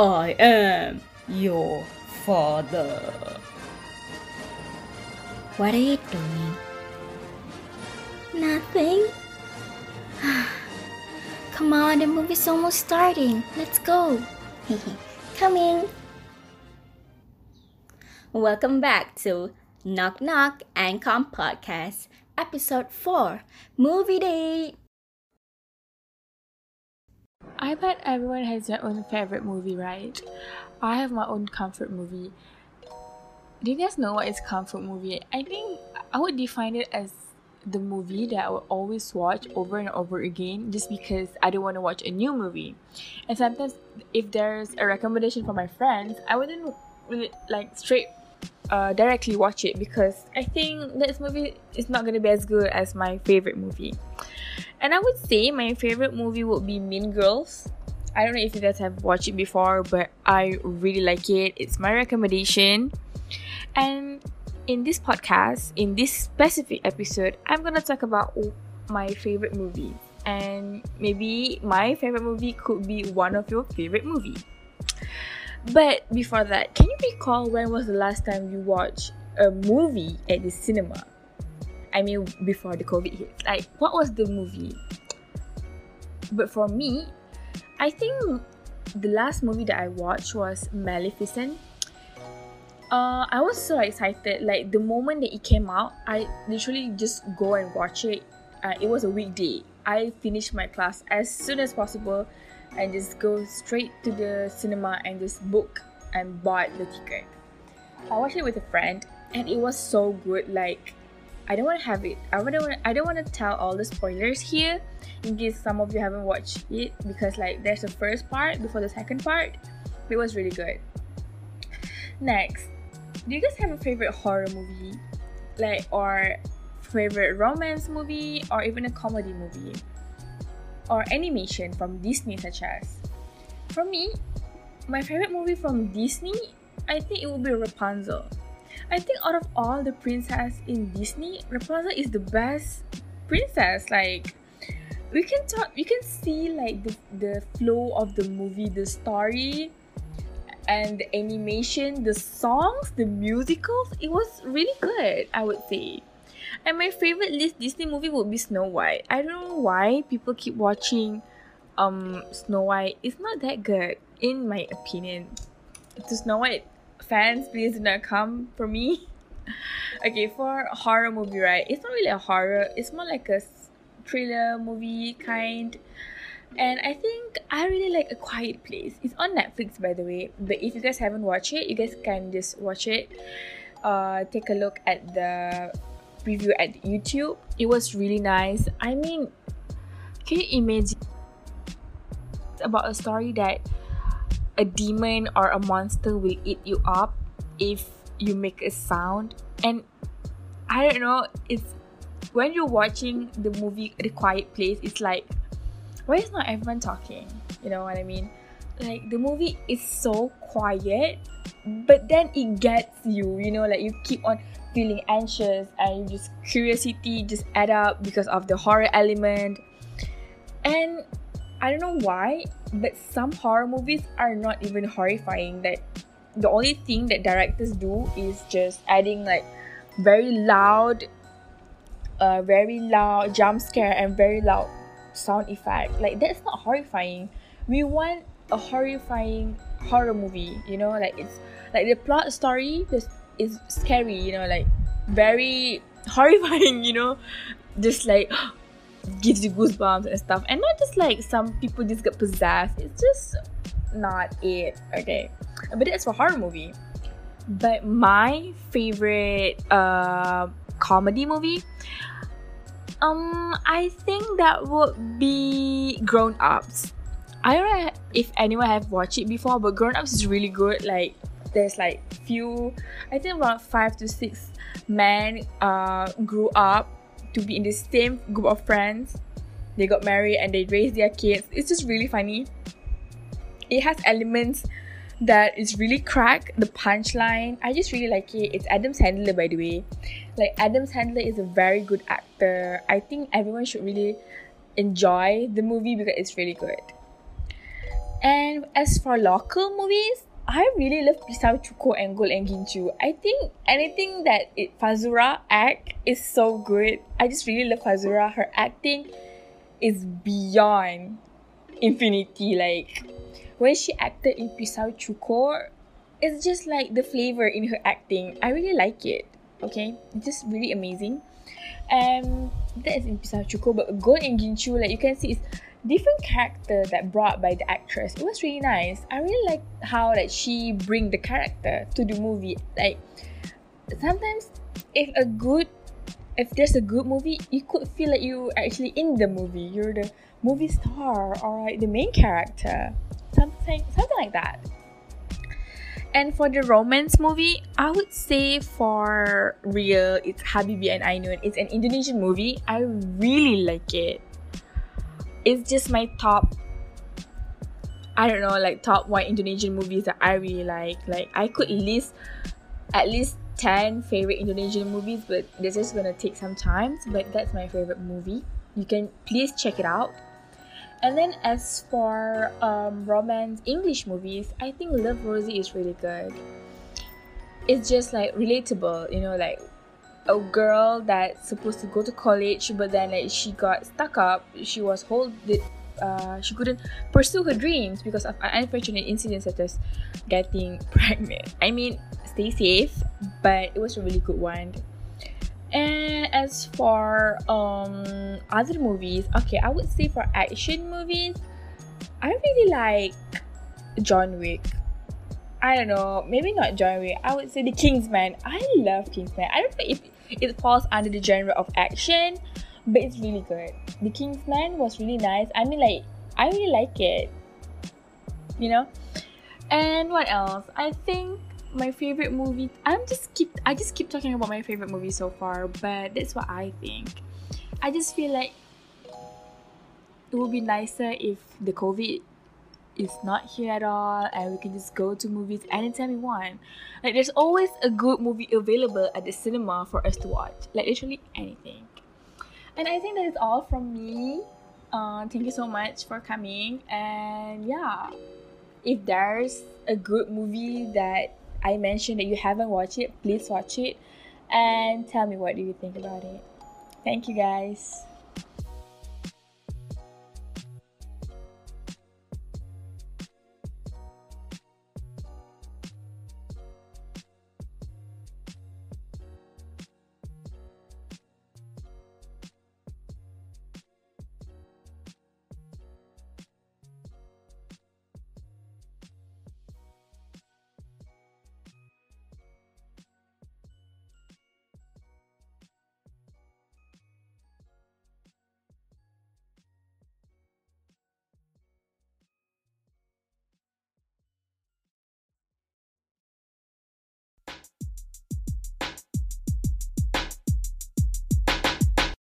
I am your father. What are you doing? Nothing. Come on, the movie's almost starting. Let's go. Coming. Welcome back to Knock Knock and Come Podcast, Episode 4 Movie Date. I bet everyone has their own favorite movie, right? I have my own comfort movie. Do you guys know what is comfort movie? I think I would define it as the movie that I will always watch over and over again just because I don't want to watch a new movie. And sometimes if there's a recommendation from my friends, I wouldn't really like straight uh, directly watch it because I think this movie is not gonna be as good as my favorite movie. And I would say my favorite movie would be Mean Girls. I don't know if you guys have watched it before, but I really like it. It's my recommendation. And in this podcast, in this specific episode, I'm gonna talk about my favorite movie. And maybe my favorite movie could be one of your favorite movie. But before that, can you recall when was the last time you watched a movie at the cinema? I mean, before the COVID hit. Like, what was the movie? But for me, I think the last movie that I watched was Maleficent. Uh, I was so excited. Like the moment that it came out, I literally just go and watch it. Uh, it was a weekday. I finished my class as soon as possible, and just go straight to the cinema and just book and bought the ticket. I watched it with a friend, and it was so good. Like I don't want to have it. I don't want. I don't want to tell all the spoilers here, in case some of you haven't watched it because like there's the first part before the second part. It was really good. Next, do you guys have a favorite horror movie, like or favorite romance movie, or even a comedy movie, or animation from Disney, such as? For me, my favorite movie from Disney, I think it would be Rapunzel. I think out of all the princess in Disney, Rapunzel is the best princess. Like we can talk we can see like the, the flow of the movie, the story and the animation, the songs, the musicals, it was really good, I would say. And my favorite list Disney movie would be Snow White. I don't know why people keep watching um Snow White. It's not that good, in my opinion. To Snow White fans, please do not come for me. okay, for horror movie, right? It's not really a horror. It's more like a thriller movie kind. And I think I really like A Quiet Place. It's on Netflix, by the way. But if you guys haven't watched it, you guys can just watch it. Uh, take a look at the preview at YouTube. It was really nice. I mean, can you imagine? It's about a story that a demon or a monster will eat you up if you make a sound. And I don't know, it's when you're watching the movie The Quiet Place, it's like, why is not everyone talking? You know what I mean? Like the movie is so quiet, but then it gets you, you know, like you keep on feeling anxious and just curiosity just add up because of the horror element. And I don't know why, but some horror movies are not even horrifying. That the only thing that directors do is just adding like very loud, uh, very loud jump scare and very loud sound effect. Like that's not horrifying. We want a horrifying horror movie. You know, like it's like the plot story is is scary. You know, like very horrifying. You know, just like gives you goosebumps and stuff. And not just like some people just get possessed. It's just not it. Okay. But that's for horror movie. But my favorite uh comedy movie um i think that would be grown ups. I don't know if anyone have watched it before but grown ups is really good. Like there's like few i think about five to six men uh grew up to be in the same group of friends. They got married and they raised their kids. It's just really funny. It has elements that is really crack. The punchline, I just really like it. It's Adam Sandler, by the way. Like Adam Sandler is a very good actor. I think everyone should really enjoy the movie because it's really good. And as for local movies, I really love Pisau Cukur and Gol and Gincu. I think anything that it, Fazura act is so good. I just really love Fazura. Her acting is beyond infinity. Like when she acted in Pisau Cukur, it's just like the flavor in her acting. I really like it. Okay, it's just really amazing. Um, that is in Pisau Cukur, but Gol and Gincu, like you can see, is different character that brought by the actress. It was really nice. I really like how like she bring the character to the movie. Like sometimes if a good if there's a good movie, you could feel like you actually in the movie. You're the movie star or like the main character. Something something like that. And for the romance movie, I would say for real, it's Habibie and Ainun. It's an Indonesian movie. I really like it it's just my top I don't know, like top one Indonesian movies that I really like. Like I could list at least 10 favorite Indonesian movies, but this is gonna take some time. But that's my favorite movie. You can please check it out. And then as for um, romance English movies, I think Love Rosie is really good. It's just like relatable, you know, like a girl that's supposed to go to college but then like she got stuck up. She was hold uh, she couldn't pursue her dreams because of unfortunate incidents such as getting pregnant. I mean stay safe but it was a really good one. And as for um other movies okay i would say for action movies i really like john wick I don't know, maybe not Wick. I would say The Kingsman. I love Kingsman. I don't know if it falls under the genre of action, but it's really good. The Kingsman was really nice. I mean, like, I really like it. You know? And what else? I think my favorite movie. I'm just keep. I just keep talking about my favorite movie so far, but that's what I think. I just feel like it would be nicer if the COVID is not here at all and we can just go to movies anytime we want. Like there's always a good movie available at the cinema for us to watch. Like literally anything. And I think that is all from me. Uh, thank you so much for coming. And yeah, if there's a good movie that I mentioned that you haven't watched it, please watch it and tell me what do you think about it. Thank you guys.